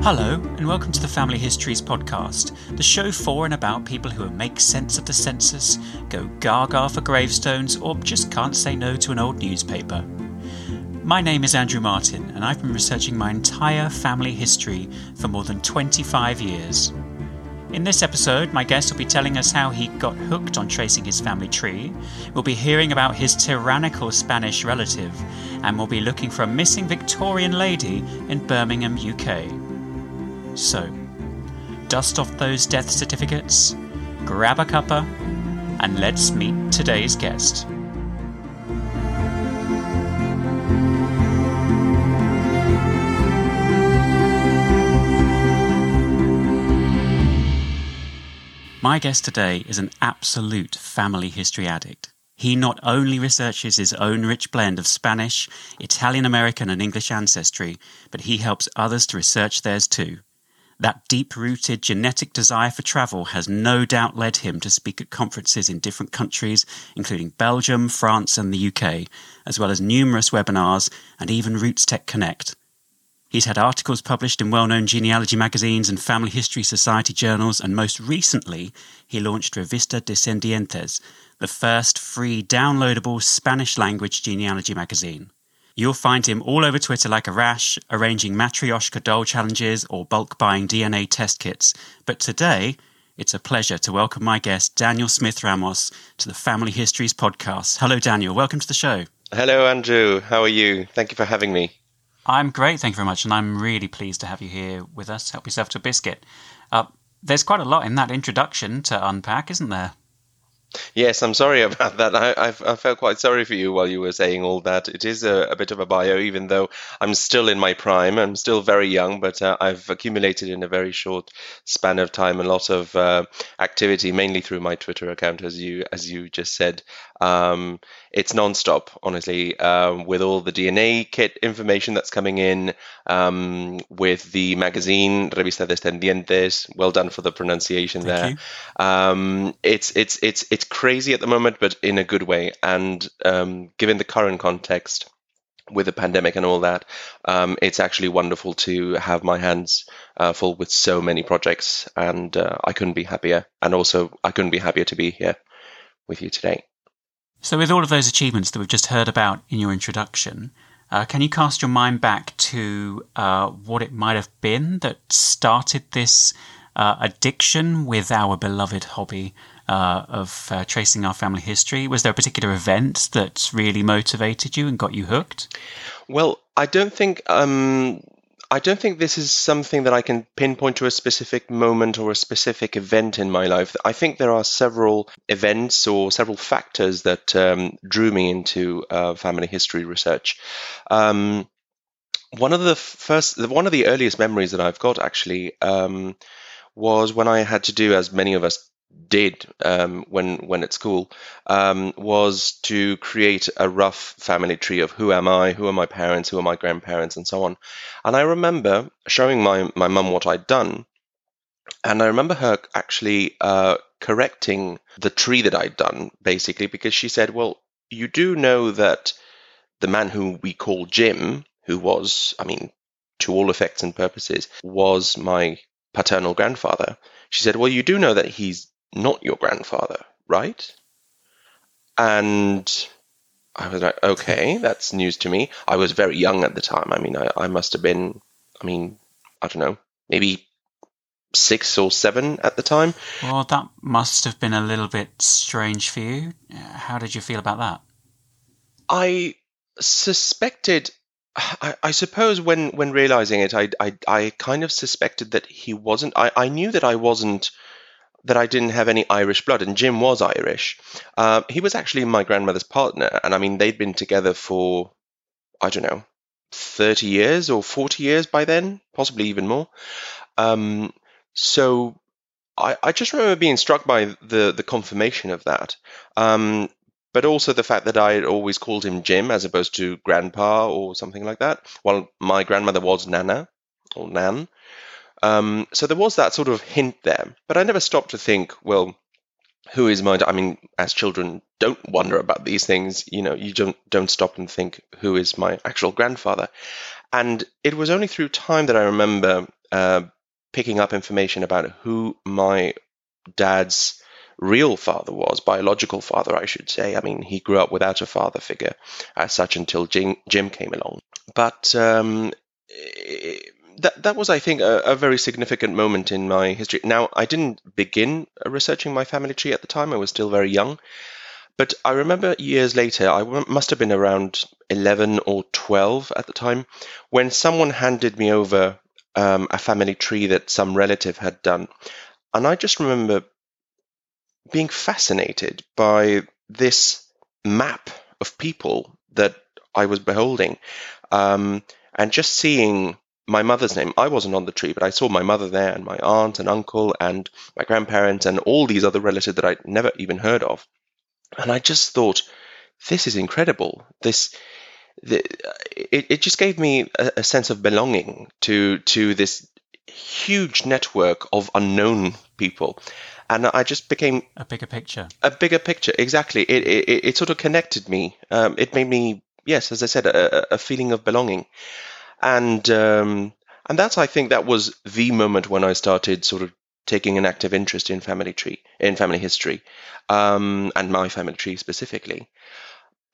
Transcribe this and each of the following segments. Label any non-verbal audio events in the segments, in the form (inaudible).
Hello, and welcome to the Family Histories podcast, the show for and about people who make sense of the census, go gaga for gravestones, or just can't say no to an old newspaper. My name is Andrew Martin, and I've been researching my entire family history for more than 25 years. In this episode, my guest will be telling us how he got hooked on tracing his family tree. We'll be hearing about his tyrannical Spanish relative, and we'll be looking for a missing Victorian lady in Birmingham, UK. So, dust off those death certificates, grab a cuppa, and let's meet today's guest. My guest today is an absolute family history addict. He not only researches his own rich blend of Spanish, Italian American, and English ancestry, but he helps others to research theirs too. That deep rooted genetic desire for travel has no doubt led him to speak at conferences in different countries, including Belgium, France, and the UK, as well as numerous webinars and even RootsTech Connect. He's had articles published in well known genealogy magazines and family history society journals, and most recently, he launched Revista Descendientes, the first free downloadable Spanish language genealogy magazine. You'll find him all over Twitter like a rash, arranging Matryoshka doll challenges or bulk buying DNA test kits. But today, it's a pleasure to welcome my guest, Daniel Smith Ramos, to the Family Histories podcast. Hello, Daniel. Welcome to the show. Hello, Andrew. How are you? Thank you for having me. I'm great, thank you very much, and I'm really pleased to have you here with us. Help yourself to a biscuit. Uh, there's quite a lot in that introduction to unpack, isn't there? Yes, I'm sorry (laughs) about that. I, I, I, felt quite sorry for you while you were saying all that. It is a, a bit of a bio, even though I'm still in my prime. I'm still very young, but uh, I've accumulated in a very short span of time a lot of uh, activity, mainly through my Twitter account, as you as you just said. Um, it's nonstop, honestly, um, with all the DNA kit information that's coming in, um, with the magazine Revista Descendientes. Well done for the pronunciation Thank there. Um, it's it's it's it's crazy at the moment, but in a good way. And um, given the current context with the pandemic and all that, um, it's actually wonderful to have my hands uh, full with so many projects, and uh, I couldn't be happier. And also, I couldn't be happier to be here with you today. So, with all of those achievements that we've just heard about in your introduction, uh, can you cast your mind back to uh, what it might have been that started this uh, addiction with our beloved hobby uh, of uh, tracing our family history? Was there a particular event that really motivated you and got you hooked? Well, I don't think um, I don't think this is something that I can pinpoint to a specific moment or a specific event in my life. I think there are several events or several factors that um, drew me into uh, family history research. Um, one of the first, one of the earliest memories that I've got actually um, was when I had to do, as many of us did um, when when at school um, was to create a rough family tree of who am I, who are my parents, who are my grandparents, and so on. And I remember showing my my mum what I'd done, and I remember her actually uh, correcting the tree that I'd done, basically because she said, "Well, you do know that the man who we call Jim, who was, I mean, to all effects and purposes, was my paternal grandfather." She said, Well, you do know that he's not your grandfather, right? And I was like, okay, that's news to me. I was very young at the time. I mean, I, I must have been, I mean, I don't know, maybe six or seven at the time. Well, that must have been a little bit strange for you. How did you feel about that? I suspected. I, I suppose when, when realizing it, I, I, I kind of suspected that he wasn't. I, I knew that I wasn't that I didn't have any Irish blood, and Jim was Irish. Uh, he was actually my grandmother's partner, and I mean, they'd been together for, I don't know, 30 years or 40 years by then, possibly even more. Um, so I, I, just remember being struck by the, the confirmation of that. Um, but also the fact that I had always called him Jim as opposed to grandpa or something like that. while my grandmother was Nana or Nan. Um, so there was that sort of hint there, but I never stopped to think, well, who is my? I mean, as children, don't wonder about these things. You know, you don't don't stop and think, who is my actual grandfather? And it was only through time that I remember uh, picking up information about who my dad's real father was, biological father, I should say. I mean, he grew up without a father figure as such until Jim, Jim came along. But um, that that was, I think, a, a, very significant moment in my history. Now, I didn't begin researching my family tree at the time; I was still very young. But I remember years later, I must have been around 11 or 12 at the time, when someone handed me over um, a family tree that some relative had done. And I just remember being fascinated by this map of people that I was beholding. Um, and just seeing my mother's name. I wasn't on the tree, but I saw my mother there and my aunt and uncle and my grandparents and all these other relatives that I'd never even heard of. And I just thought, this is incredible. This, the, it, it just gave me a, a sense of belonging to to this huge network of unknown people and I just became a bigger picture. A bigger picture, exactly. It it, it sort of connected me. Um, it made me, yes, as I said, a, a feeling of belonging, and um, and that's I think that was the moment when I started sort of taking an active interest in family tree, in family history, um, and my family tree specifically.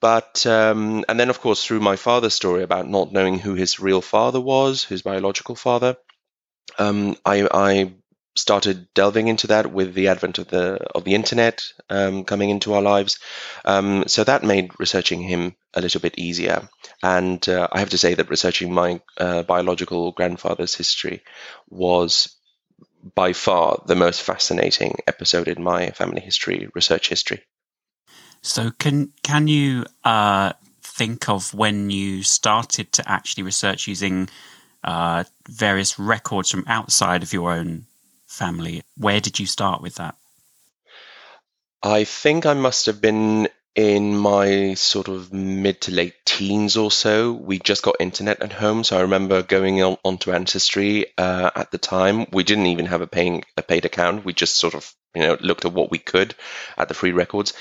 But um, and then of course through my father's story about not knowing who his real father was, his biological father, um, I, I started delving into that with the advent of the of the internet um, coming into our lives. Um, so that made researching him a little bit easier. And uh, I have to say that researching my uh, biological grandfather's history was by far the most fascinating episode in my family history research history. So can can you uh, think of when you started to actually research using uh, various records from outside of your own family. Where did you start with that? I think I must have been in my sort of mid to late teens or so. We just got internet at home, so I remember going on onto Ancestry uh, at the time. We didn't even have a paying a paid account. We just sort of you know looked at what we could at the free records,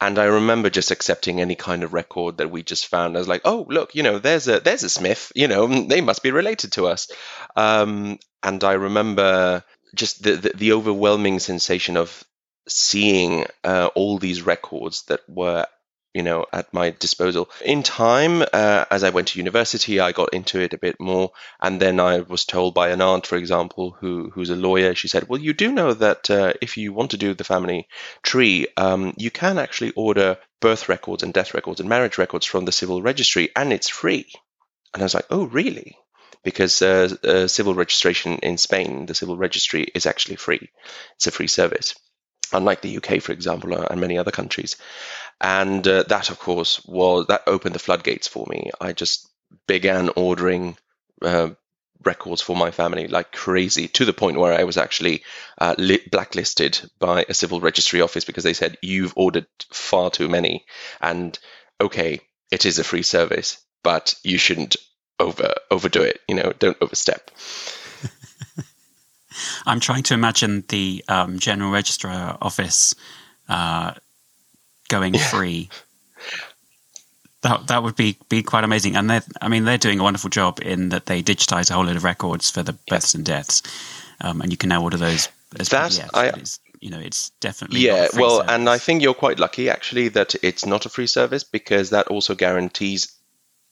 and I remember just accepting any kind of record that we just found. I was like, oh look, you know, there's a there's a Smith. You know, they must be related to us. Um, and I remember just the, the, the overwhelming sensation of seeing uh, all these records that were you know at my disposal. In time uh, as i went to university i got into it a bit more and then i was told by an aunt for example who who's a lawyer she said well you do know that uh, if you want to do the family tree um, you can actually order birth records and death records and marriage records from the civil registry and it's free. And i was like oh really because uh, uh, civil registration in Spain, the civil registry is actually free. It's a free service, unlike the UK, for example, uh, and many other countries. And uh, that, of course, was that opened the floodgates for me. I just began ordering uh, records for my family like crazy to the point where I was actually uh, li- blacklisted by a civil registry office because they said you've ordered far too many and okay it is a free service but you shouldn't over overdo it. You know, don't overstep. (laughs) I'm trying to imagine the um, general registrar office uh, going yeah. free. That that would be be quite amazing, and they I mean they're doing a wonderful job in that they digitize a whole lot of records for the births and deaths, um, and you can now order those as that PDFs, I, you know it's definitely yeah well service. and i think you're quite lucky actually that it's not a free service because that also guarantees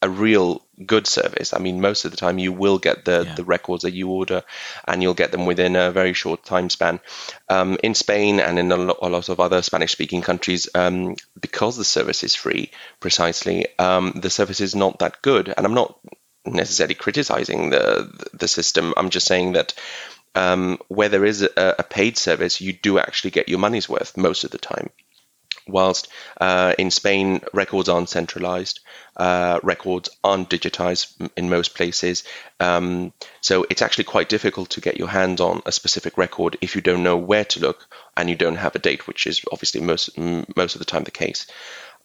a real good service. I mean, most of the time you will get the, yeah. the records that you order and you'll get them within a very short time span. Um, in Spain and in a lot, a lot of other Spanish speaking countries, um, because the service is free, precisely, um, the service is not that good. And I'm not necessarily criticizing the, the system. I'm just saying that um, where there is a, a paid service, you do actually get your money's worth most of the time whilst uh, in Spain records aren't centralized, uh, records aren't digitized in most places. Um, so it's actually quite difficult to get your hands on a specific record if you don't know where to look and you don't have a date, which is obviously most most of the time the case.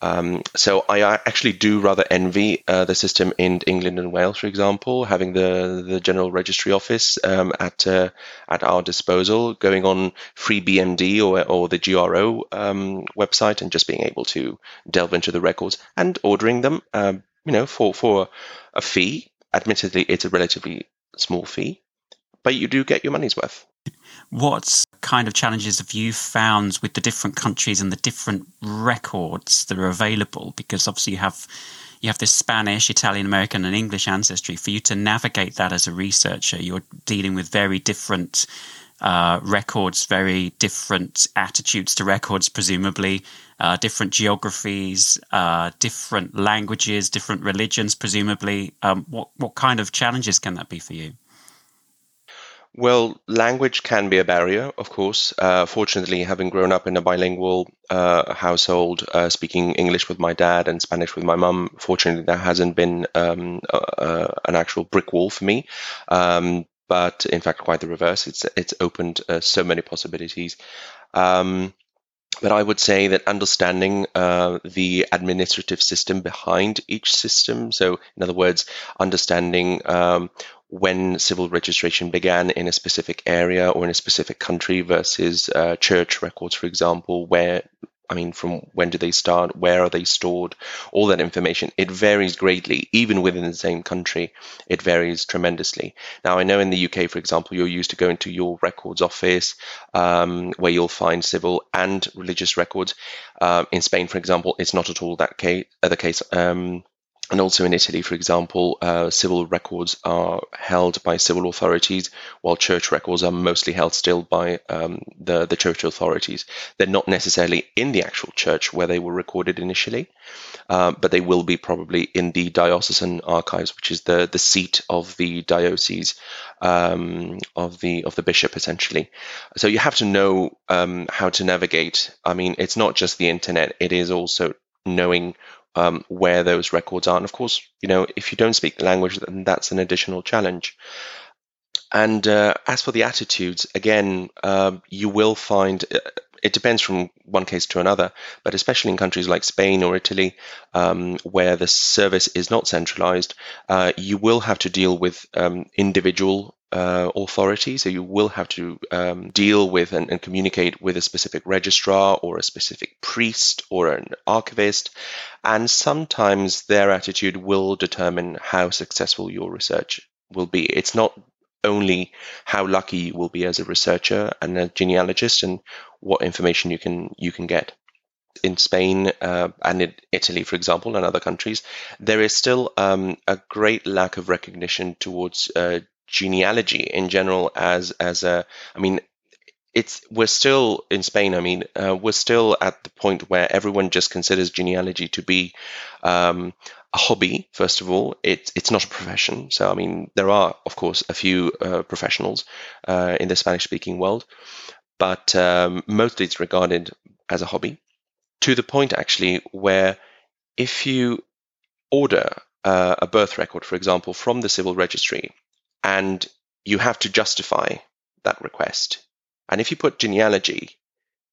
Um, so I actually do rather envy uh, the system in England and Wales, for example, having the the General Registry Office um, at uh, at our disposal, going on FreeBMD or or the GRO um, website, and just being able to delve into the records and ordering them, um, you know, for for a fee. Admittedly, it's a relatively small fee, but you do get your money's worth. What kind of challenges have you found with the different countries and the different records that are available? Because obviously you have you have this Spanish, Italian American, and English ancestry. For you to navigate that as a researcher, you're dealing with very different uh, records, very different attitudes to records, presumably, uh, different geographies, uh, different languages, different religions, presumably. Um, what what kind of challenges can that be for you? Well, language can be a barrier, of course. Uh, fortunately, having grown up in a bilingual uh, household, uh, speaking English with my dad and Spanish with my mum, fortunately, that hasn't been um, an actual brick wall for me. Um, but in fact, quite the reverse. It's it's opened uh, so many possibilities. Um, but I would say that understanding uh, the administrative system behind each system, so in other words, understanding um, when civil registration began in a specific area or in a specific country versus uh, church records, for example, where I mean, from when do they start? Where are they stored? All that information. It varies greatly, even within the same country. It varies tremendously. Now, I know in the UK, for example, you're used to going to your records office um, where you'll find civil and religious records. Uh, in Spain, for example, it's not at all that case. Uh, the case. Um, and also in Italy, for example, uh, civil records are held by civil authorities, while church records are mostly held still by um, the, the church authorities. They're not necessarily in the actual church where they were recorded initially, uh, but they will be probably in the diocesan archives, which is the, the seat of the diocese um, of the of the bishop, essentially. So you have to know um, how to navigate. I mean, it's not just the internet; it is also knowing um, where those records are. And of course, you know, if you don't speak the language, then that's an additional challenge. And uh, as for the attitudes, again, uh, you will find uh, it depends from one case to another, but especially in countries like Spain or Italy, um, where the service is not centralized, uh, you will have to deal with um, individual uh, authority. So you will have to um, deal with and, and, communicate with a specific registrar or a specific priest or an archivist. And sometimes their attitude will determine how successful your research will be. It's not only how lucky you will be as a researcher and a genealogist and what information you can you can get in Spain uh, and in Italy, for example, and other countries, there is still um, a great lack of recognition towards uh, genealogy in general as as a i mean it's we're still in Spain. I mean, uh, we're still at the point where everyone just considers genealogy to be um, a hobby. First of all, it's it's not a profession. So, I mean, there are of course a few uh, professionals uh, in the Spanish-speaking world, but um, mostly it's regarded as a hobby. To the point, actually, where if you order uh, a birth record, for example, from the civil registry, and you have to justify that request. And if you put genealogy,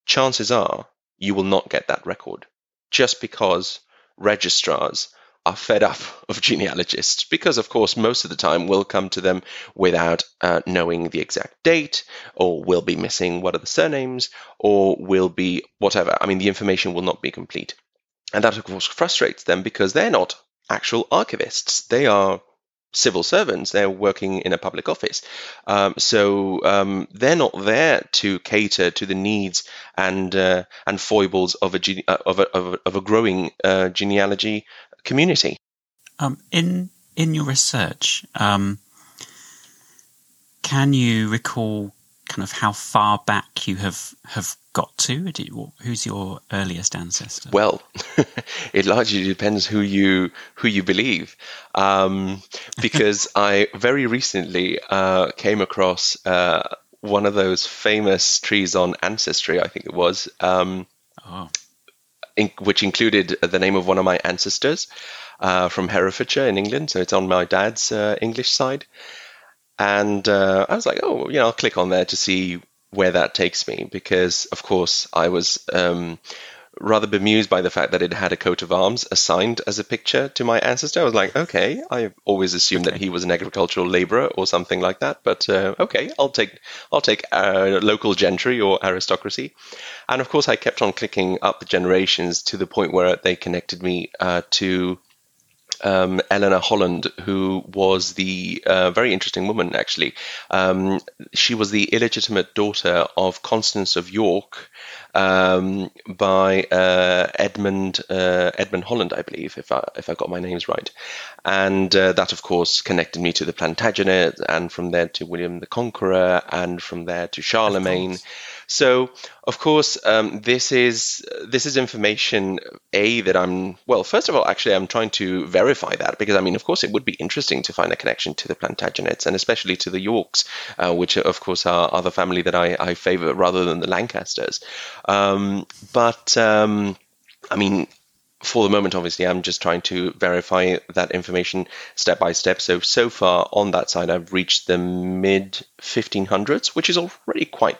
chances are you will not get that record just because registrars are fed up (laughs) of genealogists because of course most of the time we'll come to them without uh, knowing the exact date or we'll be missing what are the surnames or we'll be whatever. I mean the information will not be complete. And that of course frustrates them because they're not actual archivists. They are civil servants. They're working in a public office. Um, so um, they're not there to cater to the needs and uh, and foibles of a, uh, of a, of a, of a growing uh, genealogy community. Um, in in your research, um, can you recall kind of how far back you have have got to? Who's your earliest ancestor? Well, (laughs) it largely depends who you who you believe, um, (laughs) because I very recently uh, came across uh, one of those famous trees on Ancestry. I think it was, um, oh. in, which included the name of one of my ancestors uh, from Herefordshire in England. So it's on my dad's uh, English side. And uh, I was like, oh, you know, I'll click on there to see where that takes me because, of course, I was um, rather bemused by the fact that it had a coat of arms assigned as a picture to my ancestor. I was like, okay, I always assumed okay. that he was an agricultural laborer or something like that, but uh, okay, I'll take I'll take uh, local gentry or aristocracy. And of course, I kept on clicking up the generations to the point where they connected me uh, to um, Eleanor Holland, who was the uh, very interesting woman, actually. Um, she was the illegitimate daughter of Constance of York um, by uh, Edmund uh, Edmund Holland, I believe, if I if I got my names right, and uh, that of course connected me to the Plantagenet, and from there to William the Conqueror, and from there to Charlemagne. So, of course, um, this is this is information a that I'm well. First of all, actually, I'm trying to verify that because I mean, of course, it would be interesting to find a connection to the Plantagenets and especially to the Yorks, uh, which of course are, are the family that I, I favour rather than the Lancasters. Um, but um, I mean, for the moment, obviously, I'm just trying to verify that information step by step. So, so far on that side, I've reached the mid 1500s, which is already quite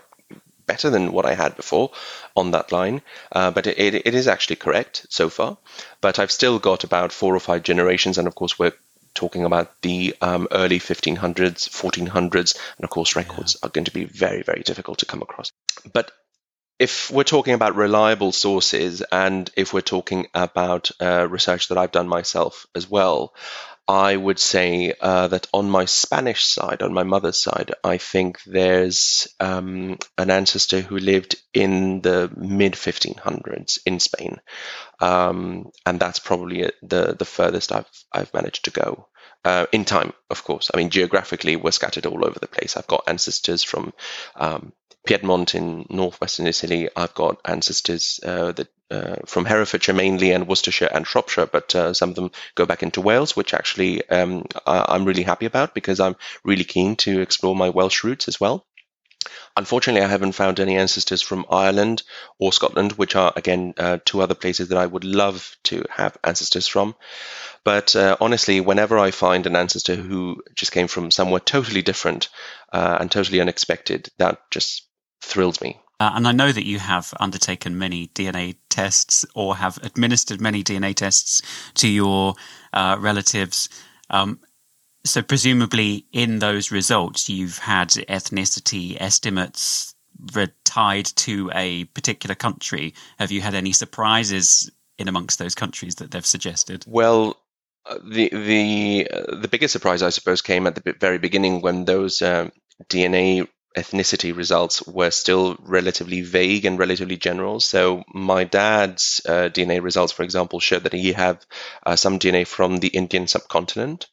better than what I had before on that line, uh, but it, it is actually correct so far. But I've still got about four or five generations, and of course, we're talking about the um, early 1500s, 1400s, and of course, records yeah. are going to be very, very difficult to come across. But if we're talking about reliable sources and if we're talking about uh, research that I've done myself as well, I would say uh, that on my Spanish side, on my mother's side, I think there's um, an ancestor who lived in the mid 1500s in Spain, um, and that's probably the the furthest I've I've managed to go. Uh, in time, of course. I mean, geographically, we're scattered all over the place. I've got ancestors from um, Piedmont in northwestern Italy. I've got ancestors uh, that uh, from Herefordshire mainly and Worcestershire and Shropshire, but uh, some of them go back into Wales, which actually um, I- am really happy about because I'm really keen to explore my Welsh roots as well. Unfortunately, I haven't found any ancestors from Ireland or Scotland, which are again uh, two other places that I would love to have ancestors from. But uh, honestly, whenever I find an ancestor who just came from somewhere totally different uh, and totally unexpected, that just thrills me. Uh, and I know that you have undertaken many DNA tests or have administered many DNA tests to your uh, relatives. Um, so, presumably, in those results, you've had ethnicity estimates tied to a particular country. Have you had any surprises in amongst those countries that they've suggested? Well, uh, the the uh, the biggest surprise, I suppose, came at the very beginning when those um, DNA ethnicity results were still relatively vague and relatively general. So my dad's uh, DNA results, for example, showed that he had uh, some DNA from the Indian subcontinent,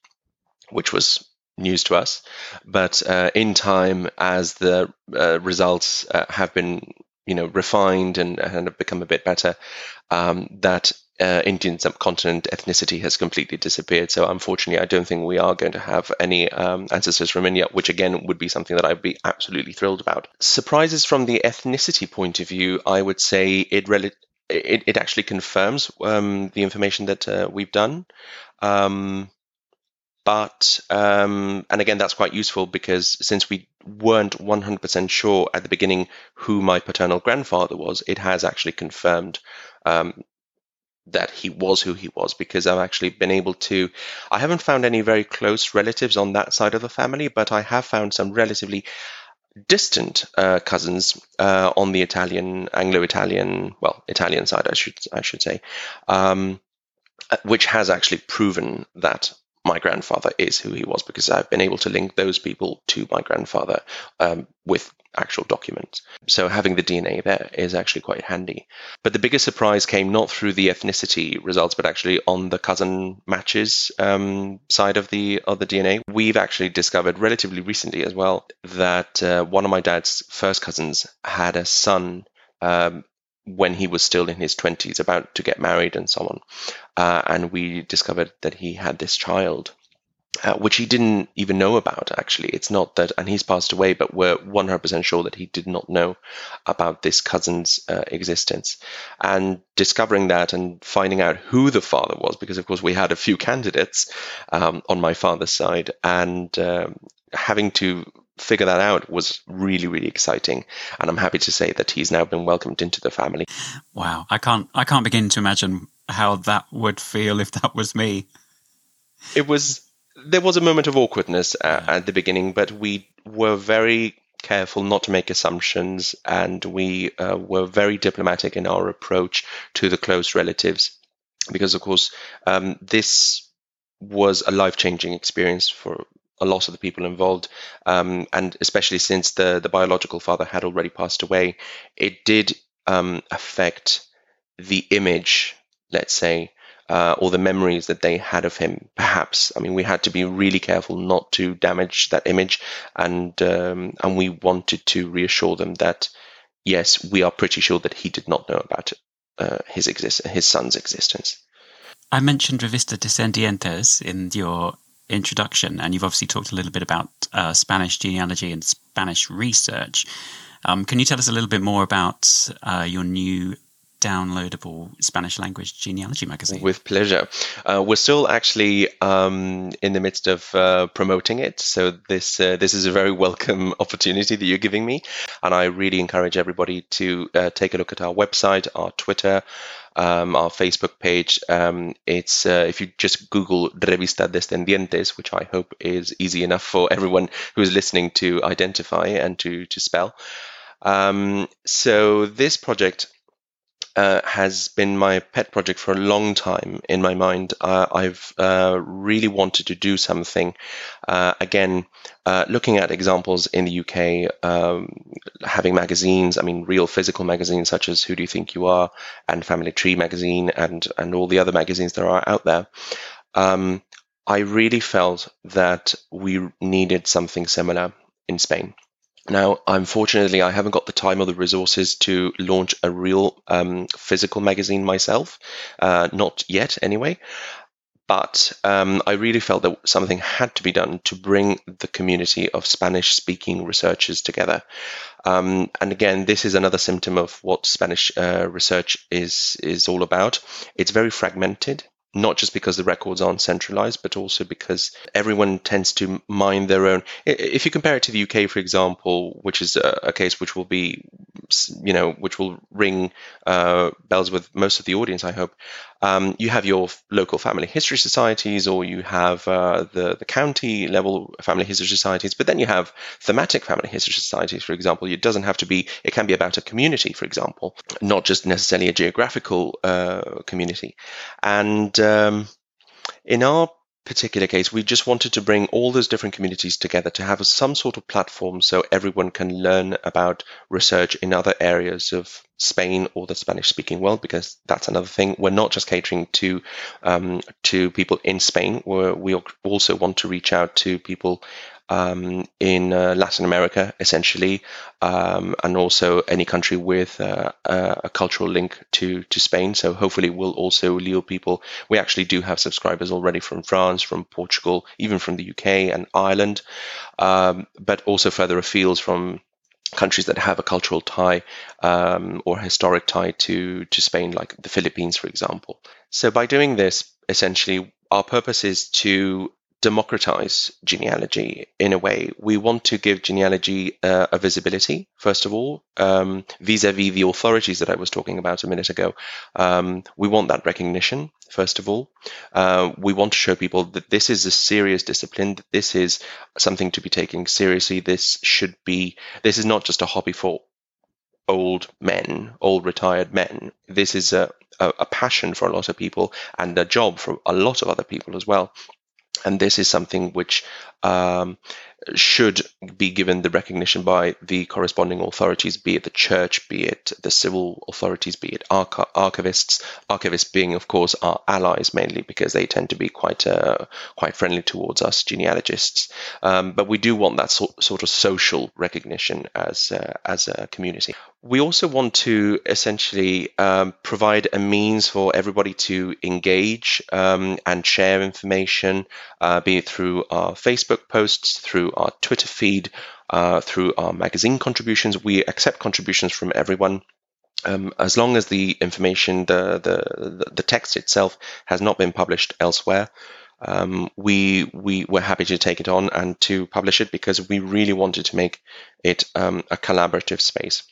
which was news to us. But uh, in time, as the uh, results uh, have been you know refined and, and have become a bit better, um, that uh, Indian subcontinent ethnicity has completely disappeared. So unfortunately, I don't think we are going to have any um, ancestors from India, which again would be something that I'd be absolutely thrilled about. Surprises from the ethnicity point of view, I would say it rel- it, it actually confirms um, the information that uh, we've done. Um, but um, and again, that's quite useful because since we weren't 100% sure at the beginning who my paternal grandfather was, it has actually confirmed um, that he was who he was because I've actually been able to. I haven't found any very close relatives on that side of the family, but I have found some relatively distant uh, cousins uh, on the Italian, Anglo-Italian, well, Italian side, I should I should say, um, which has actually proven that my grandfather is who he was because I've been able to link those people to my grandfather um, with actual documents. So having the DNA there is actually quite handy. But the biggest surprise came not through the ethnicity results, but actually on the cousin matches um, side of the of the DNA. We've actually discovered relatively recently as well that uh, one of my dad's first cousins had a son. Um, when he was still in his 20s, about to get married and so on. Uh, and we discovered that he had this child uh, which he didn't even know about, actually. It's not that, and he's passed away, but we're 100% sure that he did not know about this cousin's uh, existence. And discovering that and finding out who the father was, because of course we had a few candidates um, on my father's side, and um, having to figure that out was really really exciting. And i'm happy to say that he's now been welcomed into the family. Wow. I can't i can't begin to imagine how that would feel if that was me. It was there was a moment of awkwardness at, at the beginning, but we were very careful not to make assumptions, and we uh, were very diplomatic in our approach to the close relatives, because of course um, this was a life changing experience for a lot of the people involved, um, and especially since the the biological father had already passed away, it did um, affect the image, let's say, uh, or the memories that they had of him. Perhaps, I mean, we had to be really careful not to damage that image, and um, and we wanted to reassure them that yes, we are pretty sure that he did not know about uh, his exist his son's existence. I mentioned Revista Descendientes in your introduction, and you've obviously talked a little bit about uh, Spanish genealogy and Spanish research. Um, can you tell us a little bit more about uh, your new downloadable Spanish language genealogy magazine? With pleasure. Uh, we're still actually um, in the midst of uh, promoting it, so this uh, this is a very welcome (laughs) opportunity that you're giving me, and I really encourage everybody to uh, take a look at our website, our Twitter. Um, our Facebook page. Um, it's uh, if you just Google Revista Descendientes, which I hope is easy enough for everyone who is listening to identify and to to spell. Um, so this project uh, has been my pet project for a long time in my mind. Uh, I've uh, really wanted to do something. Uh, again, uh, looking at examples in the UK, um, having magazines, I mean, real physical magazines such as Who Do You Think You Are and Family Tree magazine and, and all the other magazines that are out there. Um, I really felt that we needed something similar in Spain. Now, unfortunately, I haven't got the time or the resources to launch a real um, physical magazine myself, uh, not yet anyway. But um, I really felt that something had to be done to bring the community of Spanish speaking researchers together. Um, and again, this is another symptom of what Spanish uh, research is, is all about. It's very fragmented not just because the records aren't centralized, but also because everyone tends to mind their own. If you compare it to the UK, for example, which is a, a case which will be, you know, which will ring uh, bells with most of the audience, I hope. Um, you have your local family history societies, or you have uh, the the county level family history societies, but then you have thematic family history societies, for example. It doesn't have to be; it can be about a community, for example, not just necessarily a geographical uh, community. And um, in our particular case, we just wanted to bring all those different communities together to have some sort of platform so everyone can learn about research in other areas of Spain or the Spanish speaking world, because that's another thing. We're not just catering to um, to people in Spain. We're, we also want to reach out to people um, in uh, Latin America, essentially, um, and also any country with uh, a cultural link to to Spain. So hopefully, we'll also lure people. We actually do have subscribers already from France, from Portugal, even from the UK and Ireland, um, but also further afield from countries that have a cultural tie um, or historic tie to to Spain, like the Philippines, for example. So by doing this, essentially, our purpose is to democratize genealogy in a way. We want to give genealogy uh, a visibility, first of all, um, vis-a-vis the authorities that I was talking about a minute ago. Um, we want that recognition, first of all. Uh, we want to show people that this is a serious discipline, that this is something to be taken seriously. This should be, this is not just a hobby for old men, old retired men. This is a, a, a passion for a lot of people and a job for a lot of other people as well and this is something which um, should be given the recognition by the corresponding authorities, be it the church, be it the civil authorities, be it arch- archivists. Archivists being, of course, our allies mainly because they tend to be quite uh, quite friendly towards us genealogists. Um, but we do want that so- sort of social recognition as uh, as a community. We also want to essentially um, provide a means for everybody to engage um, and share information, uh, be it through our Facebook posts, through our Twitter feed, uh, through our magazine contributions. We accept contributions from everyone. Um, as long as the information, the, the the text itself, has not been published elsewhere, um, we we were happy to take it on and to publish it because we really wanted to make it um, a collaborative space.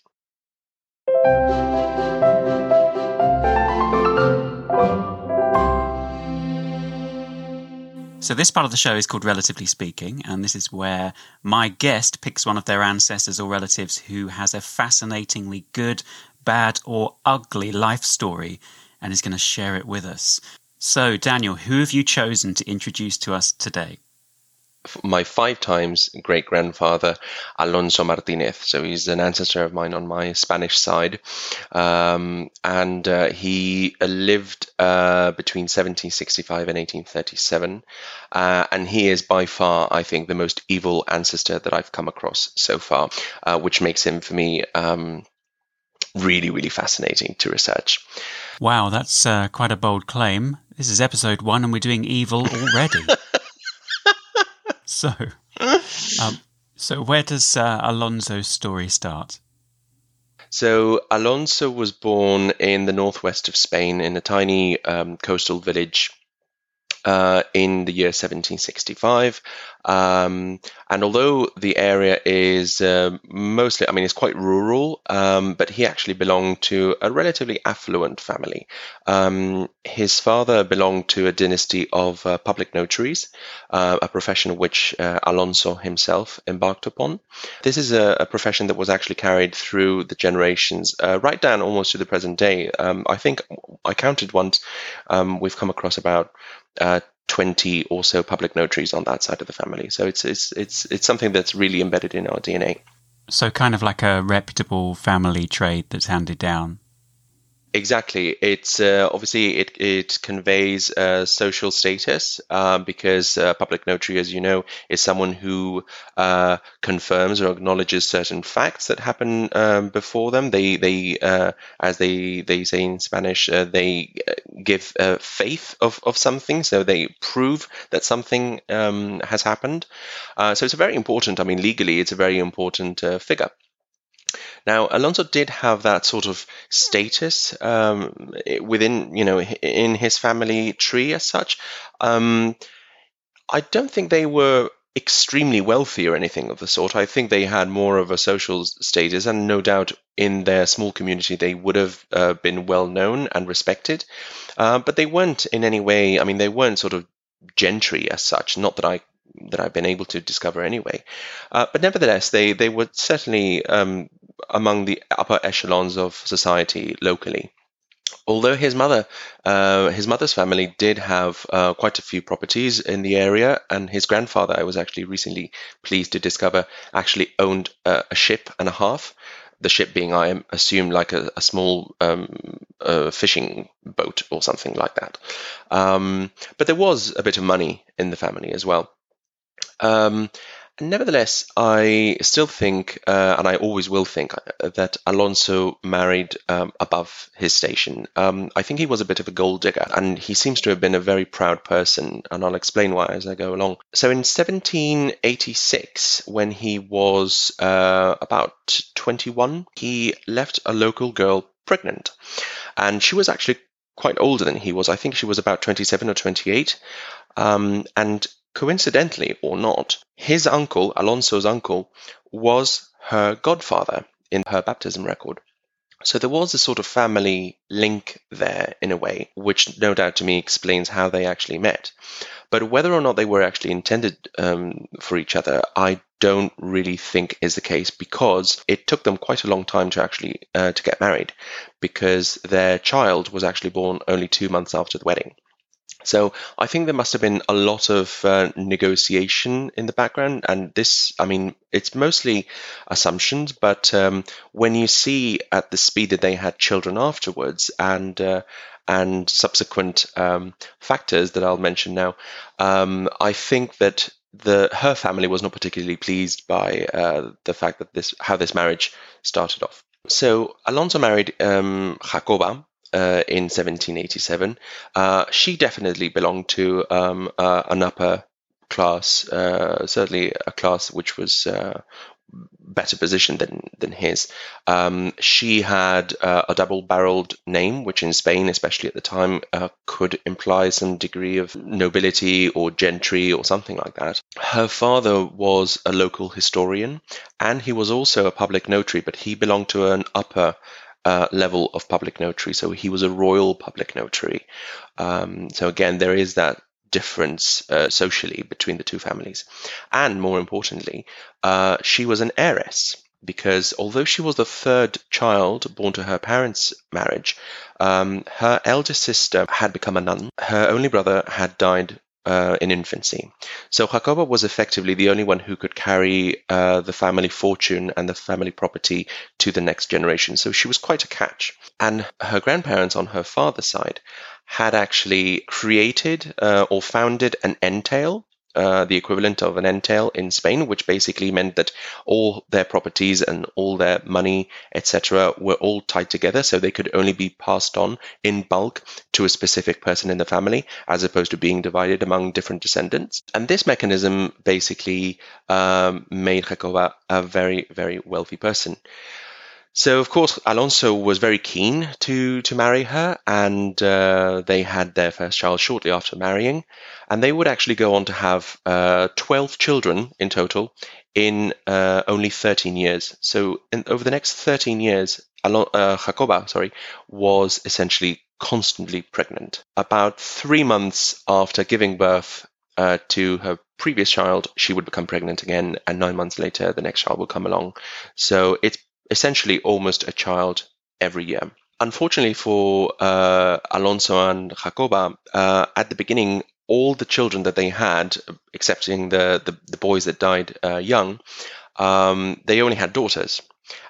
So, this part of the show is called Relatively Speaking, and this is where my guest picks one of their ancestors or relatives who has a fascinatingly good, bad, or ugly life story and is going to share it with us. So, Daniel, who have you chosen to introduce to us today? My five times great grandfather Alonso Martinez. So he's an ancestor of mine on my Spanish side, um, and uh, he lived uh, between 1765 and 1837, uh, and he is by far, I think, the most evil ancestor that I've come across so far, uh, which makes him for me. Um, really, really fascinating to research. Wow, that's uh, quite a bold claim. This is episode one, and we're doing evil already. (laughs) So, um, so where does uh, Alonso's story start? So Alonso was born in the northwest of Spain in a tiny um, coastal village uh, in the year 1765. Um, and although the area is uh, mostly, I mean, it's quite rural, um, but he actually belonged to a relatively affluent family. Um, his father belonged to a dynasty of uh, public notaries, uh, a profession which uh, Alonso himself embarked upon. This is a, a, profession that was actually carried through the generations, uh, right down almost to the present day. Um, I think I counted once, um, we've come across about uh, 20 or so public notaries on that side of the family. So it's it's it's it's something that's really embedded in our DNA. So kind of like a reputable family trade that's handed down. Exactly. It's uh, obviously it it conveys uh, social status uh, because public notary, as you know, is someone who uh, confirms or acknowledges certain facts that happen um, before them. They they uh, as they they say in Spanish, uh, they give faith of of something, so they prove that something um, has happened. so it's a very important. I mean, legally, it's a very important figure. Now, Alonso did have that sort of status um, within, you know, in his family tree as such. Um, I don't think they were extremely wealthy or anything of the sort. I think they had more of a social status, and no doubt in their small community they would have uh, been well known and respected. Uh, but they weren't in any way, I mean, they weren't sort of gentry as such. Not that I that I've been able to discover anyway. Uh, but nevertheless, they they were certainly um, among the upper echelons of society locally. Although his mother, uh, his mother's family did have uh, quite a few properties in the area, and his grandfather, I was actually recently pleased to discover, actually owned uh, a ship and a half. The ship being, I assume, like a, a small um, fishing boat or something like that. Um, but there was a bit of money in the family as well. Um, nevertheless, I still think, uh, and I always will think, uh, that Alonso married um, above his station. Um, I think he was a bit of a gold digger, and he seems to have been a very proud person, and I'll explain why as I go along. So in 1786, when he was uh, about 21, he left a local girl pregnant, and she was actually quite older than he was. I think she was about 27 or 28. Um, and Coincidentally or not, his uncle, Alonso's uncle, was her godfather in her baptism record. So there was a sort of family link there in a way, which no doubt to me explains how they actually met. But whether or not they were actually intended um, for each other, I don't really think is the case because it took them quite a long time to actually uh, to get married, because their child was actually born only two months after the wedding. So I think there must have been a lot of uh, negotiation in the background, and this, I mean, it's mostly assumptions, but um, when you see at the speed that they had children afterwards, and uh, and subsequent um, factors that I'll mention now, um, I think that the her family was not particularly pleased by uh, the fact that this how this marriage started off. So Alonso married um, Jacoba, uh, in 1787. Uh, she definitely belonged to um, uh, an upper class, uh, certainly a class which was uh, better positioned than than his. Um, she had a double-barreled name, which in Spain, especially at the time, could imply some degree of nobility or gentry or something like that. Her father was a local historian, and he was also a public notary, but he belonged to an upper uh, level of public notary. So he was a royal public notary. Um, so again, there is that difference uh, socially between the two families. And more importantly, uh, she was an heiress because although she was the third child born to her parents' marriage, um, her elder sister had become a nun. Her only brother had died uh, in infancy. So Jacoba was effectively the only one who could carry uh, the family fortune and the family property to the next generation. So she was quite a catch. And her grandparents on her father's side had actually created uh, or founded an entail uh, the equivalent of an entail in Spain, which basically meant that all their properties and all their money, etc., were all tied together, so they could only be passed on in bulk to a specific person in the family, as opposed to being divided among different descendants. And this mechanism basically um, made Jacoba a very, very wealthy person. So, of course, Alonso was very keen to, to marry her, and uh, they had their first child shortly after marrying. And they would actually go on to have uh, 12 children in total in uh, only 13 years. So, in, over the next 13 years, Alon- uh, Jacoba sorry, was essentially constantly pregnant. About three months after giving birth uh, to her previous child, she would become pregnant again, and nine months later, the next child would come along. So it's essentially almost a child every year. Unfortunately for uh, Alonso and Jacoba, uh, at the beginning, all the children that they had, excepting the, the, the boys that died uh, young, um, they only had daughters.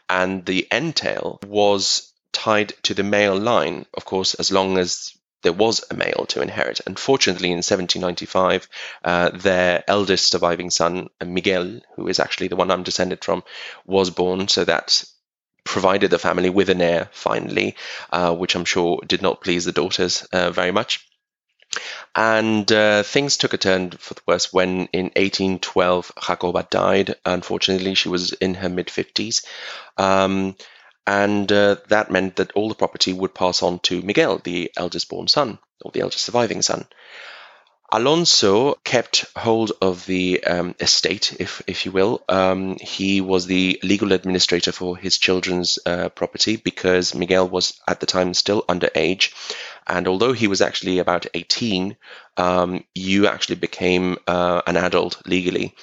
And the entail was tied to the male line, of course, as long as there was a male to inherit. Unfortunately, in 1795, uh, their eldest surviving son, Miguel, who is actually the one I'm descended from, was born. So that provided the family with an heir finally, uh, which I'm sure did not please the daughters uh, very much. And uh, things took a turn for the worse when in 1812 Jacoba died. Unfortunately, she was in her mid 50s. Um, and uh, that meant that all the property would pass on to Miguel, the eldest born son, or the eldest surviving son. Alonso kept hold of the um, estate, if if you will. Um, he was the legal administrator for his children's uh, property because Miguel was at the time still underage, and although he was actually about 18, um, you actually became uh, an adult legally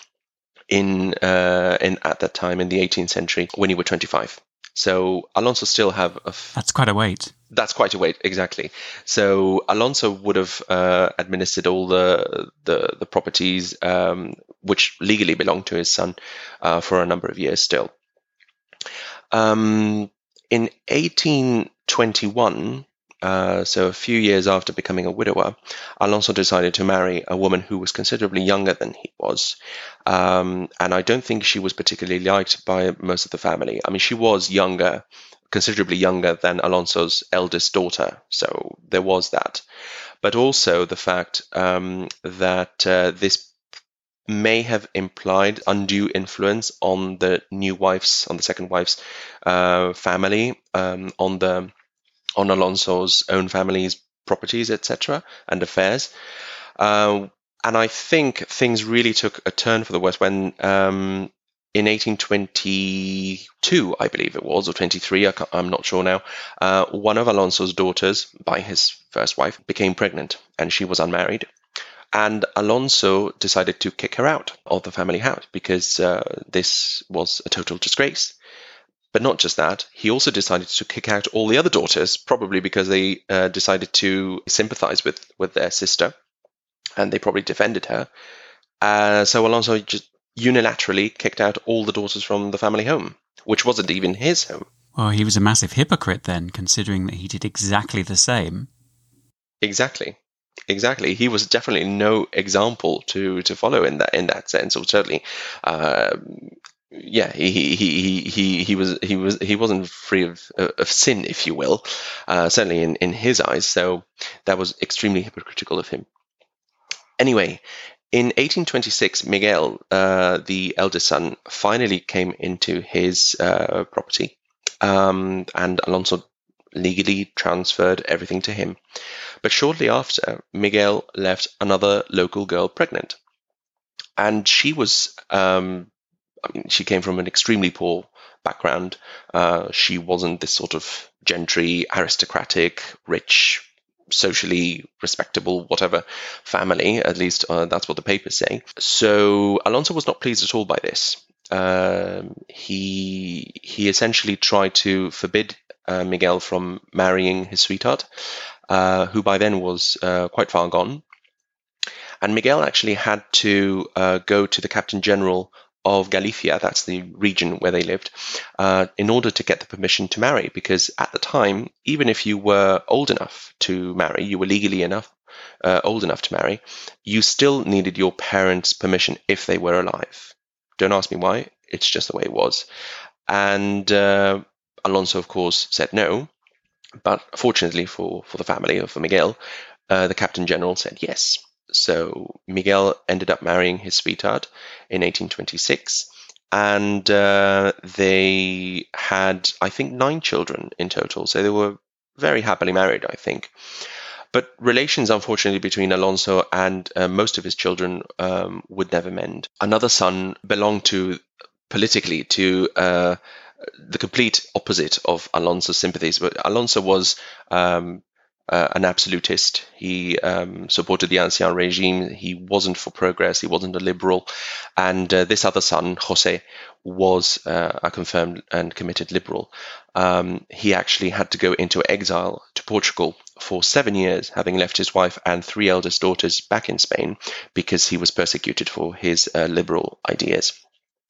in uh, in at that time in the 18th century when you were 25. So Alonso still have a f- that's quite a wait. That's quite a wait, exactly. So Alonso would have uh, administered all the the, the properties um, which legally belonged to his son uh, for a number of years still. Um, in 1821, uh, so a few years after becoming a widower, Alonso decided to marry a woman who was considerably younger than he was. Um, and I don't think she was particularly liked by most of the family. I mean, she was younger, considerably younger than Alonso's eldest daughter. So there was that. But also the fact um, that uh, this may have implied undue influence on the new wife's, on the second wife's uh, family, um, on the on Alonso's own family's properties, etc., and affairs. Uh, and I think things really took a turn for the worse when um, in 1822, I believe it was, or 23, I am not sure now, uh, one of Alonso's daughters, by his first wife, became pregnant and she was unmarried. And Alonso decided to kick her out of the family house because uh, this was a total disgrace. But not just that, he also decided to kick out all the other daughters, probably because they uh, decided to sympathize with, with their sister and they probably defended her. Uh, so Alonso just unilaterally kicked out all the daughters from the family home, which wasn't even his home. Well, he was a massive hypocrite then, considering that he did exactly the same. Exactly. Exactly, he was definitely no example to, to follow in that in that sense, or certainly uh, yeah, he, he, he, he, was he was he wasn't free of of sin, if you will, uh, certainly in, in his eyes. So that was extremely hypocritical of him. Anyway, in 1826, Miguel, uh, the eldest son, finally came into his uh, property, um, and Alonso legally transferred everything to him. But shortly after, Miguel left another local girl pregnant, and she was um, I mean, she came from an extremely poor background. Uh, she wasn't this sort of gentry, aristocratic, rich, socially respectable, whatever family. At least uh, that's what the papers say. So Alonso was not pleased at all by this. um, he he essentially tried to forbid uh, Miguel from marrying his sweetheart, uh, who by then was uh, quite far gone. And Miguel actually had to uh, go to the Captain General of Galicia, that's the region where they lived, uh, in order to get the permission to marry. Because at the time, even if you were old enough to marry, you were legally enough uh, old enough to marry, you still needed your parents' permission if they were alive. Don't ask me why. It's just the way it was. And uh, Alonso, of course, said no. But fortunately for, for the family, for Miguel, uh, the Captain General said yes. So Miguel ended up marrying his sweetheart in 1826, and uh, they had, I think, nine children in total. So they were very happily married, I think. But relations, unfortunately, between Alonso and uh, most of his children um, would never mend. Another son belonged to politically to uh, the complete opposite of Alonso's sympathies. But Alonso was um, uh, an absolutist. He um, supported the Ancien regime. He wasn't for progress. He wasn't a liberal. And uh, this other son, Jose, was uh, a confirmed and committed liberal. Um, he actually had to go into exile to Portugal for seven years, having left his wife and three eldest daughters back in Spain because he was persecuted for his uh, liberal ideas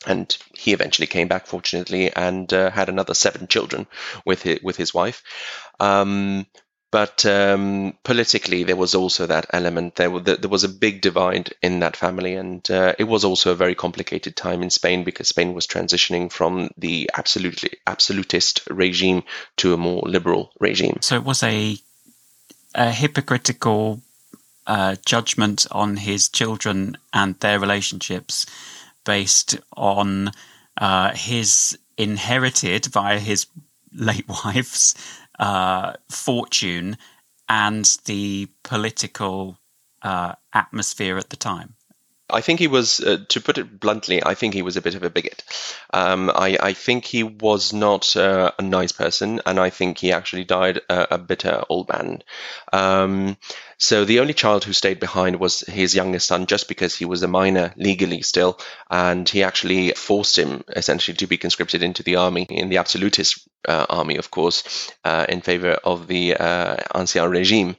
and he eventually came back, fortunately, and uh, had another seven children with his, with his wife. Um, but um, politically, there was also that element. There, there was a big divide in that family, and uh, it was also a very complicated time in Spain because Spain was transitioning from the absolutely absolutist regime to a more liberal regime. So it was a, a hypocritical uh, judgment on his children and their relationships based on uh, his inherited via his late (laughs) wife's uh, fortune and the political uh, atmosphere at the time. I think he was, uh, to put it bluntly, I think he was a bit of a bigot. Um, I, I, think he was not uh, a nice person, and I think he actually died a, a bitter old man. Um, so the only child who stayed behind was his youngest son, just because he was a minor legally still, and he actually forced him essentially to be conscripted into the army, in the absolutist uh, army, of course, uh, in favor of the uh, Ancien regime.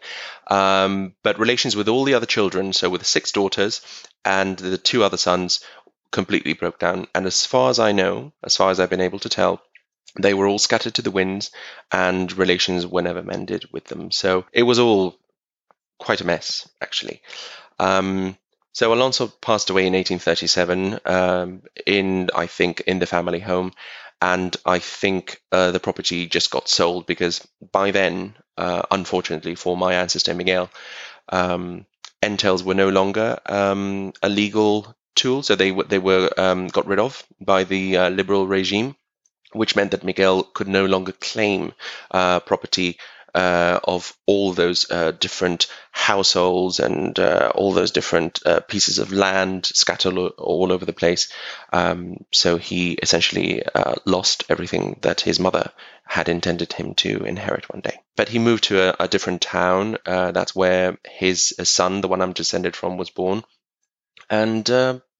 Um, but relations with all the other children, so with the six daughters and the two other sons, completely broke down. And as far as I know, as far as I've been able to tell, they were all scattered to the winds and relations were never mended with them. So it was all quite a mess, actually. Um, so Alonso passed away in 1837 um, in, I think, in the family home, and I think uh, the property just got sold because by then, uh, unfortunately for my ancestor Miguel, um, entails were no longer um, a legal tool, so they they were um, got rid of by the uh, liberal regime, which meant that Miguel could no longer claim uh, property uh, of all those uh, different households and uh, all those different uh, pieces of land scattered all over the place. Um, so he essentially uh, lost everything that his mother had intended him to inherit one day. But he moved to a, a different town. Uh, that's where his son, the one I'm descended from, was born. And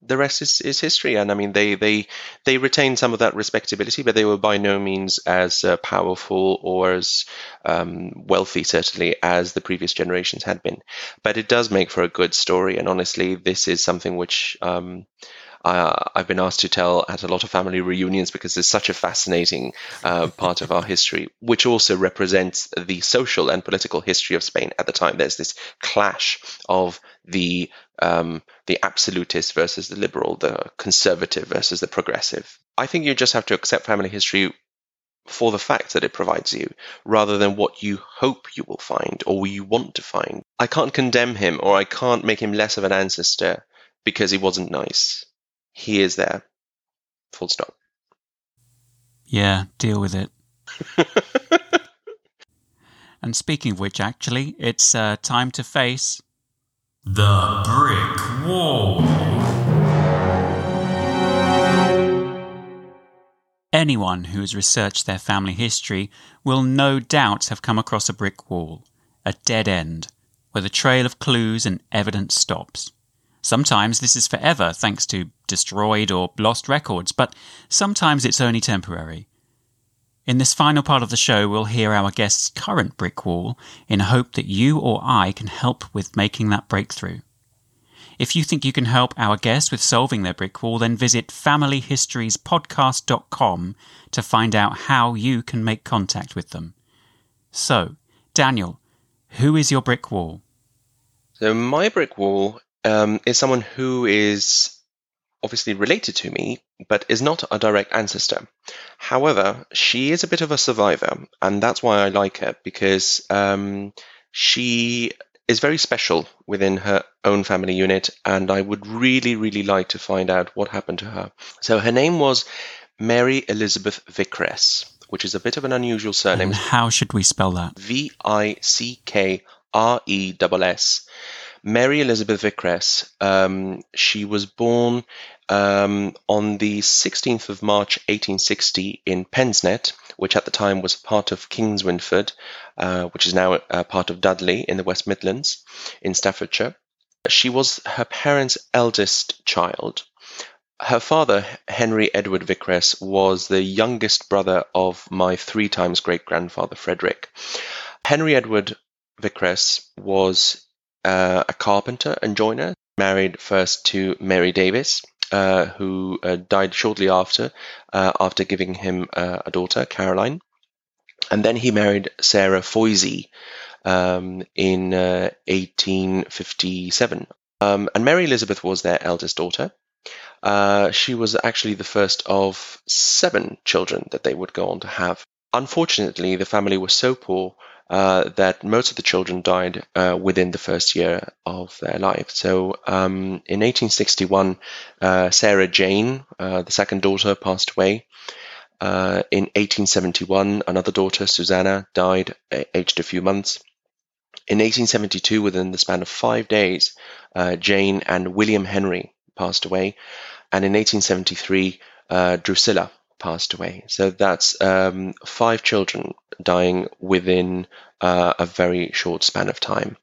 the rest is, is history. And I mean, they they they retain some of that respectability, but they were by no means as uh, powerful or as um, wealthy, certainly, as the previous generations had been. But it does make for a good story. And honestly, this is something which um, uh, I've been asked to tell at a lot of family reunions because it's such a fascinating uh, part of our history, which also represents the social and political history of Spain at the time. There's this clash of the um, the absolutist versus the liberal, the conservative versus the progressive. I think you just have to accept family history for the fact that it provides you rather than what you hope you will find or you want to find. I can't condemn him or I can't make him less of an ancestor because he wasn't nice he is there. Full stop. Yeah, deal with it. (laughs) and speaking of which, actually, it's uh, time to face the brick wall. Anyone who has researched their family history will no doubt have come across a brick wall, a dead end, where the trail of clues and evidence stops. Sometimes this is forever thanks to destroyed, or lost records, but sometimes it's only temporary. In this final part of the show, we'll hear our guest's current brick wall in hope that you or I can help with making that breakthrough. If you think you can help our guest with solving their brick wall, then visit familyhistoriespodcast.com to find out how you can make contact with them. So, Daniel, who is your brick wall? So, my brick wall um, is someone who is obviously related to me, but is not a direct ancestor. However, she is a bit of a survivor, and that's why I like her because um, she is very special within her own family unit, and I would really, really like to find out what happened to her. So, her name was Mary Elizabeth Vickress, which is a bit of an unusual surname. And how should we spell that? V I C K R E S S. Mary Elizabeth Vickress. Um, she was born um, on the 16th of March 1860 in Pensnett, which at the time was part of Kingswinford, uh, which is now uh, part of Dudley in the West Midlands in Staffordshire. She was her parents' eldest child. Her father, Henry Edward Vickress, was the youngest brother of my three times great grandfather, Frederick. Henry Edward Vickress was uh, a carpenter and joiner, married first to Mary Davis, uh, who uh, died shortly after, uh, after giving him uh, a daughter, Caroline. And then he married Sarah Foisey um, in 1857. Um, and Mary Elizabeth was their eldest daughter. Uh, she was actually the first of seven children that they would go on to have. Unfortunately, the family was so poor uh, that most of the children died uh, within the first year of their life. So um, in 1861, uh, Sarah Jane, uh, the second daughter, passed away. In 1871, another daughter, Susanna, died aged a few months. In 1872, within the span of five days, Jane and William Henry passed away. And in 1873, Drusilla passed away. So that's um, five children dying within uh, a very short span of time.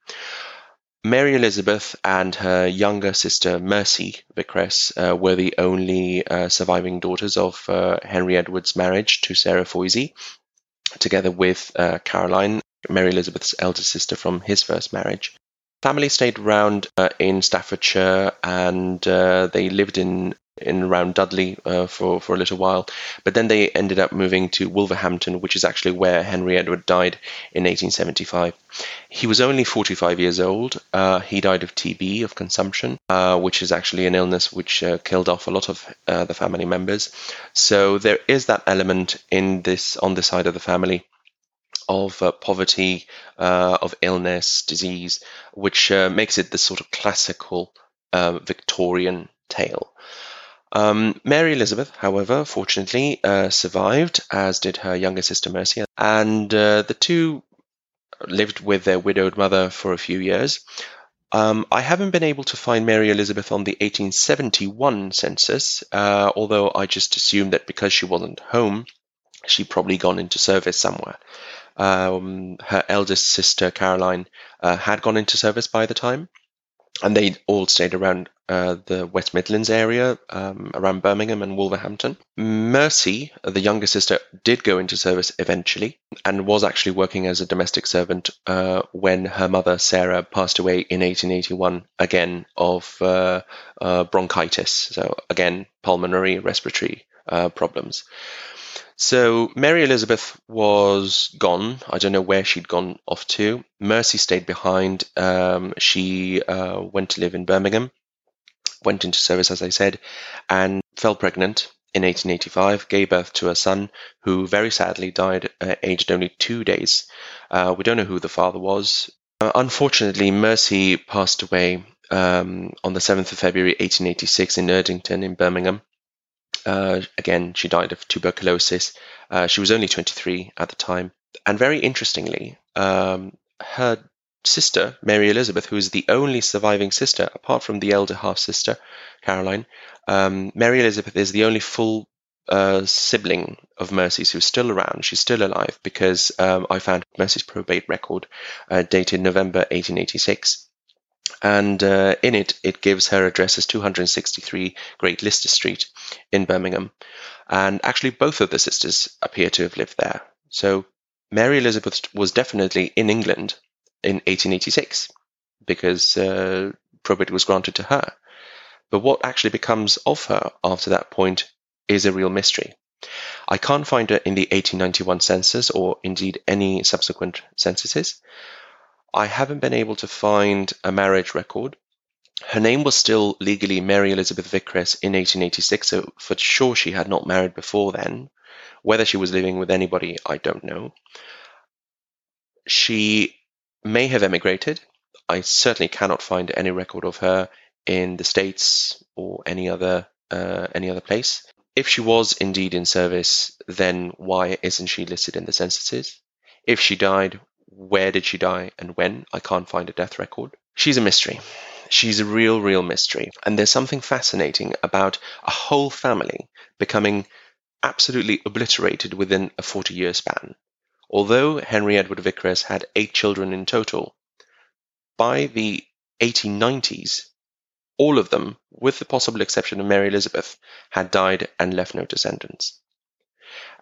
Mary Elizabeth and her younger sister Mercy Vickress uh, were the only uh, surviving daughters of uh, Henry Edward's marriage to Sarah Foisey, together with uh, Caroline, Mary Elizabeth's elder sister from his first marriage. Family stayed around uh, in Staffordshire and they lived in in around Dudley uh, for for a little while, but then they ended up moving to Wolverhampton, which is actually where Henry Edward died in 1875. He was only 45 years old. Uh, he died of TB, of consumption, uh, which is actually an illness which uh, killed off a lot of uh, the family members. So there is that element in this on the side of the family of uh, poverty, uh, of illness, disease, which uh, makes it the sort of classical Victorian tale. Um, Mary Elizabeth, however, fortunately uh, survived, as did her younger sister Mercy, and uh, the two lived with their widowed mother for a few years. Um, I haven't been able to find Mary Elizabeth on the 1871 census, uh, although I just assumed that because she wasn't home, she'd probably gone into service somewhere. Um, her eldest sister, Caroline, uh, had gone into service by the time, and they all stayed around uh, the West Midlands area, um, around Birmingham and Wolverhampton. Mercy, the younger sister, did go into service eventually and was actually working as a domestic servant uh, when her mother, Sarah, passed away in 1881, again of uh, uh, bronchitis. So, again, pulmonary respiratory uh, problems. So Mary Elizabeth was gone. I don't know where she'd gone off to. Mercy stayed behind. Um, she uh, went to live in Birmingham, went into service, as I said, and fell pregnant in 1885, gave birth to a son who very sadly died uh, aged only two days. Uh, we don't know who the father was. Uh, unfortunately, Mercy passed away um, on the 7th of February 1886 in Erdington in Birmingham. Uh, again, she died of tuberculosis. Uh, she was only 23 at the time. And very interestingly, um, her sister, Mary Elizabeth, who is the only surviving sister, apart from the elder half sister, Caroline, um, Mary Elizabeth is the only full uh, sibling of Mercy's who's still around. She's still alive because um, I found Mercy's probate record uh, dated November 1886. And uh, in it, it gives her address as 263 Great Lister Street in Birmingham. And actually, both of the sisters appear to have lived there. So Mary Elizabeth was definitely in England in 1886 because uh, was granted to her. But what actually becomes of her after that point is a real mystery. I can't find her in the 1891 census or indeed any subsequent censuses. I haven't been able to find a marriage record. Her name was still legally Mary Elizabeth Vickress in 1886, so for sure she had not married before then. Whether she was living with anybody, I don't know. She may have emigrated. I certainly cannot find any record of her in the States or any other uh, any other place. If she was indeed in service, then why isn't she listed in the censuses? If she died, where did she die and when? I can't find a death record. She's a mystery. She's a real, real mystery. And there's something fascinating about a whole family becoming absolutely obliterated within a 40 year span. Although Henry Edward Vickress had eight children in total, by the 1890s, all of them, with the possible exception of Mary Elizabeth, had died and left no descendants.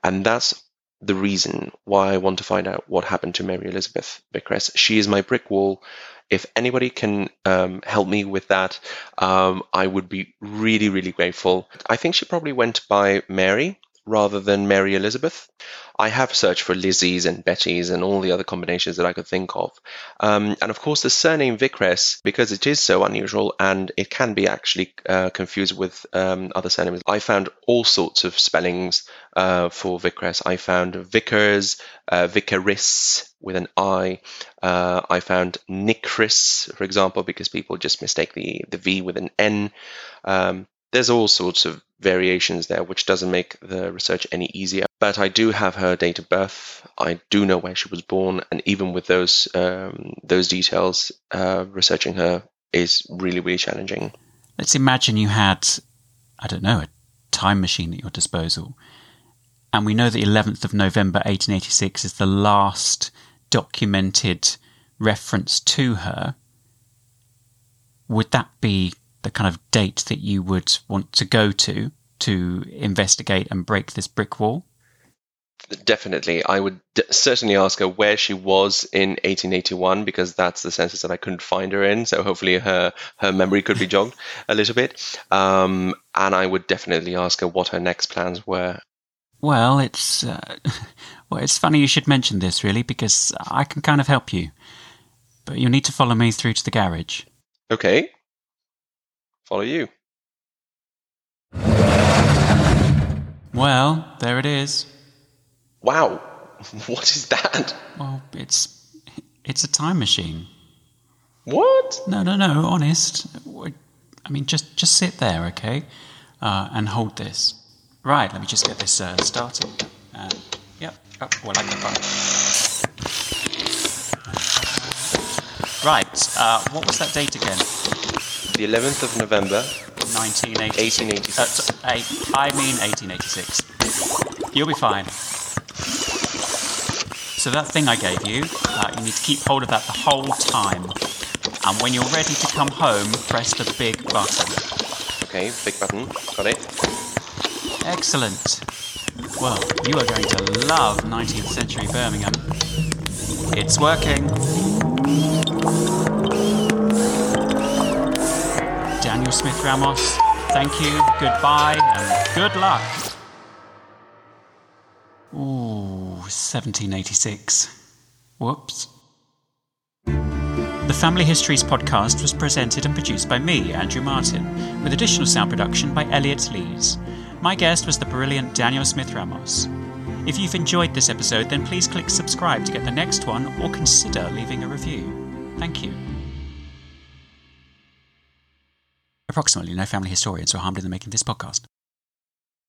And that's the reason why I want to find out what happened to Mary Elizabeth Vickress. She is my brick wall. If anybody can um, help me with that, um, I would be really, really grateful. I think she probably went by Mary rather than Mary Elizabeth. I have searched for Lizzie's and Betty's and all the other combinations that I could think of. Um, and of course, the surname Vickress, because it is so unusual and it can be actually uh, confused with um, other surnames. I found all sorts of spellings uh, for Vickress. I found Vickers, uh, Vicaris with an I. Uh, I found Nicris, for example, because people just mistake the, the V with an N. Um, there's all sorts of variations there, which doesn't make the research any easier. But I do have her date of birth. I do know where she was born, and even with those um, those details, uh, researching her is really really challenging. Let's imagine you had, I don't know, a time machine at your disposal, and we know the 11th of November 1886 is the last documented reference to her. Would that be the kind of date that you would want to go to to investigate and break this brick wall? Definitely. I would d- certainly ask her where she was in 1881 because that's the census that I couldn't find her in. So hopefully her, her memory could be (laughs) jogged a little bit. Um, and I would definitely ask her what her next plans were. Well, it's uh, (laughs) well, it's funny you should mention this, really, because I can kind of help you. But you'll need to follow me through to the garage. Okay follow you. Well, there it is. Wow. (laughs) What is that? Well, it's it's a time machine. What? No, no, no. Honest. I mean, just just sit there, okay, uh, and hold this. Right. Let me just get this uh, started. Uh, yep. Oh, well, I can Right. Uh, what was that date again? The 11th of November, 1886. Uh, I mean 1886. You'll be fine. So that thing I gave you, uh, you need to keep hold of that the whole time. And when you're ready to come home, press the big button. Okay, big button. Got it. Excellent. Well, you are going to love 19th century Birmingham. It's working. Daniel Smith Ramos, thank you, goodbye, and good luck. Ooh, 1786. Whoops. The Family Histories podcast was presented and produced by me, Andrew Martin, with additional sound production by Eliot Lees. My guest was the brilliant Daniel Smith Ramos. If you've enjoyed this episode, then please click subscribe to get the next one or consider leaving a review. Thank you. Approximately no family historians were harmed in the making of this podcast.